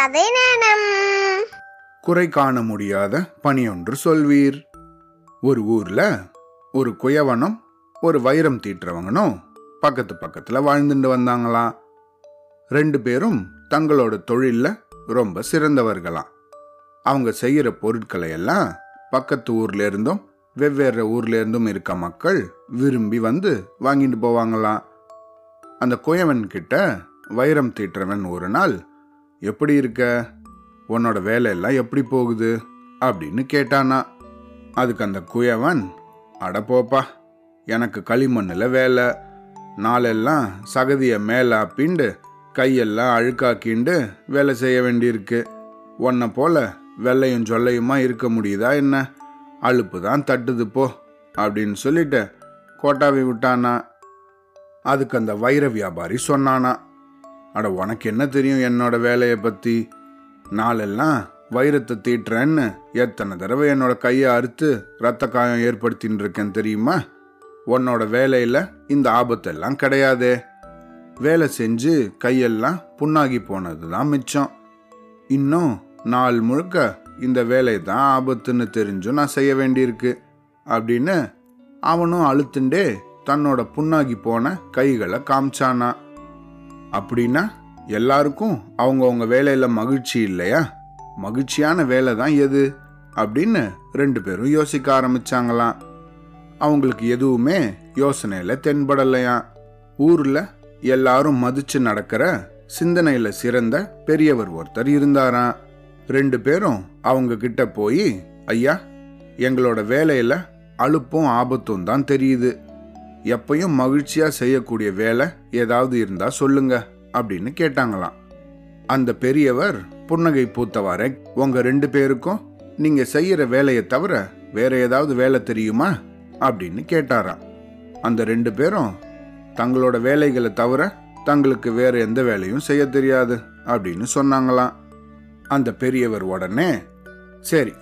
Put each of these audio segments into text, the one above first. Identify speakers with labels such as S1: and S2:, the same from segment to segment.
S1: கதை நேரம்.
S2: குறை காண முடியாத பணியொன்று சொல்வீர். ஒரு ஊர்ல ஒரு குயவனும் ஒரு வைரம் தீட்டுறவங்கனும் பக்கத்து பக்கத்துல வாழ்ந்துட்டு வந்தாங்களாம் ரெண்டு பேரும் தங்களோட தொழில்ல ரொம்ப சிறந்தவர்களாம் அவங்க செய்யற பொருட்களை எல்லாம் பக்கத்து ஊர்ல இருந்தும் வெவ்வேறு ஊர்ல இருந்தும் இருக்க மக்கள் விரும்பி வந்து வாங்கிட்டு போவாங்களாம் அந்த குயவன் கிட்ட வைரம் தீட்டுறவன் ஒரு நாள் எப்படி இருக்க? உன்னோட வேலையெல்லாம் எப்படி போகுது? அப்படின்னு கேட்டானா. அதுக்கு அந்த குயவன் அட போப்பா எனக்கு களிமண்ணில் வேலை. நாளெல்லாம் சகதியை மேலே அப்பிண்டு கையெல்லாம் அழுக்காக்கிண்டு வேலை செய்ய வேண்டியிருக்கு. உன்னை போல வெள்ளையும் சொல்லையுமா இருக்க முடியுதா என்ன? அலுப்பு தான் தட்டுது போ அப்படின்னு சொல்லிட்டு கோட்டாவை விட்டானா. அதுக்கு அந்த வைர வியாபாரி சொன்னானா. அட உனக்கு என்ன தெரியும் என்னோட வேலையை பற்றி நாளெல்லாம் வைரத்தை தீட்டுறேன்னு எத்தனை தடவை என்னோட கையை அறுத்து ரத்த காயம் ஏற்படுத்தின்னு இருக்கேன் தெரியுமா? உன்னோட வேலையில் இந்த ஆபத்தெல்லாம் கிடையாதே. வேலை செஞ்சு கையெல்லாம் புண்ணாகி போனது தான் மிச்சம். இன்னும் நாள் முழுக்க இந்த வேலை தான் ஆபத்துன்னு தெரிஞ்சும் நான் செய்ய வேண்டியிருக்கு அப்படின்னு அவனும் அழுத்துண்டே தன்னோட புண்ணாகி போன கைகளை காமிச்சானா. அப்படின்னா எல்லாருக்கும் அவங்கவுங்க வேலையில் மகிழ்ச்சி இல்லையா? மகிழ்ச்சியான வேலை தான் எது? அப்படின்னு ரெண்டு பேரும் யோசிக்க ஆரம்பிச்சாங்களாம். அவங்களுக்கு எதுவுமே யோசனையில் தென்படலையாம் ஊரில் எல்லாரும் மதிச்சு நடக்கிற சிந்தனையில் சிறந்த பெரியவர் ஒருத்தர் இருந்தாராம். ரெண்டு பேரும் அவங்க கிட்ட போய் ஐயா எங்களோட வேலையில் அலுப்பும் ஆபத்தும் தான் தெரியுது. எப்பையும் மகிழ்ச்சியா செய்யக்கூடிய வேலை ஏதாவது இருந்தா சொல்லுங்க அப்படின்னு கேட்டாங்களாம். அந்த பெரியவர் புன்னகை பூத்தவாறே உங்க ரெண்டு பேருக்கும் நீங்க செய்யற வேலையை தவிர வேற ஏதாவது வேலை தெரியுமா? அப்படின்னு கேட்டாராம். அந்த ரெண்டு பேரும் தங்களோட வேலைகளை தவிர தங்களுக்கு வேற எந்த வேலையும் செய்ய தெரியாது அப்படின்னு சொன்னாங்களாம். அந்த பெரியவர் உடனே சரி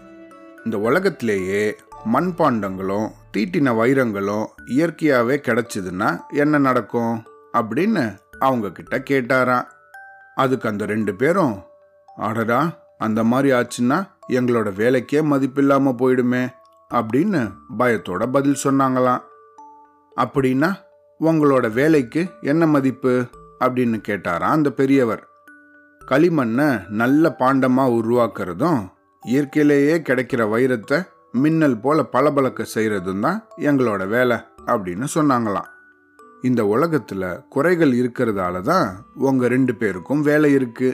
S2: இந்த உலகத்திலேயே மண்பாண்டங்களும் தீட்டின வைரங்களும் இயற்கையாகவே கிடச்சிதுன்னா என்ன நடக்கும்? அப்படின்னு அவங்க கிட்ட கேட்டாராம். அதுக்கு அந்த ரெண்டு பேரும் அடடா அந்த மாதிரி ஆச்சுன்னா எங்களோட வேலைக்கே மதிப்பில்லாம போயிடுமே அப்படின்னு பயத்தோட பதில் சொன்னாங்களாம். அப்படின்னா உங்களோட வேலைக்கு என்ன மதிப்பு? அப்படின்னு கேட்டாராம் அந்த பெரியவர். களிமண்ணை நல்ல பாண்டமாக உருவாக்குறதும் இயற்கையிலேயே கிடைக்கிற வைரத்தை மின்னல் போல பளபளக்க செய்கிறதும் தான் எங்களோட வேலை அப்படின்னு சொன்னாங்களாம். இந்த உலகத்தில் குறைகள் இருக்கிறதால தான் உங்கள் ரெண்டு பேருக்கும் வேலை இருக்கு.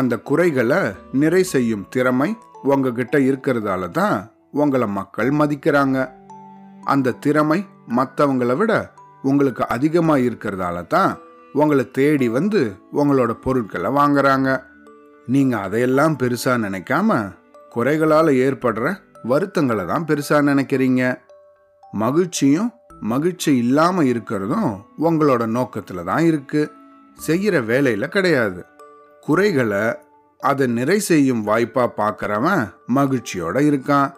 S2: அந்த குறைகளை நிறை செய்யும் திறமை உங்ககிட்ட இருக்கிறதால தான் உங்களை மக்கள் மதிக்கிறாங்க. அந்த திறமை மற்றவங்களை விட உங்களுக்கு அதிகமாக இருக்கிறதால தான் உங்களை தேடி வந்து உங்களோட பொருட்களை வாங்குறாங்க. நீங்கள் அதையெல்லாம் பெருசாக நினைக்காம குறைகளால் ஏற்படுற வருத்தங்களை தான் பெருசாக நினைக்கிறீங்க? மகிழ்ச்சியும் மகிழ்ச்சி இல்லாமல் இருக்கிறதும் உங்களோட நோக்கத்தில் தான் இருக்குது செய்கிற வேலையில் கிடையாது. குறைகளை அதை நிறை செய்யும் வாய்ப்பாக பார்க்குறவன் மகிழ்ச்சியோடு இருக்கான்.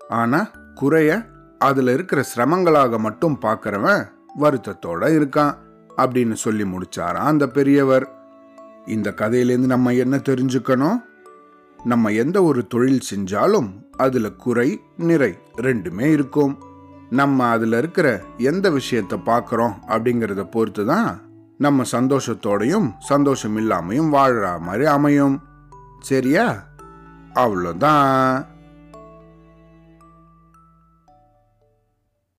S2: ஆனால் குறைய அதில் இருக்கிற சிரமங்களாக மட்டும் பார்க்குறவன் வருத்தத்தோட இருக்கான் அப்படின்னு சொல்லி முடிச்சாராம் அந்த பெரியவர். இந்த கதையிலேருந்து நம்ம என்ன தெரிஞ்சுக்கணும்? நம்ம எந்த ஒரு தொழில் செஞ்சாலும் அதில் குறை நிறை ரெண்டுமே இருக்கும். நம்ம அதில் இருக்கிற எந்த விஷயத்த பார்க்குறோம் அப்படிங்கிறத பொறுத்து தான் நம்ம சந்தோஷத்தோடையும் சந்தோஷம் இல்லாமையும் வாழ்கிற மாதிரி அமையும். சரியா? அவ்வளோதான்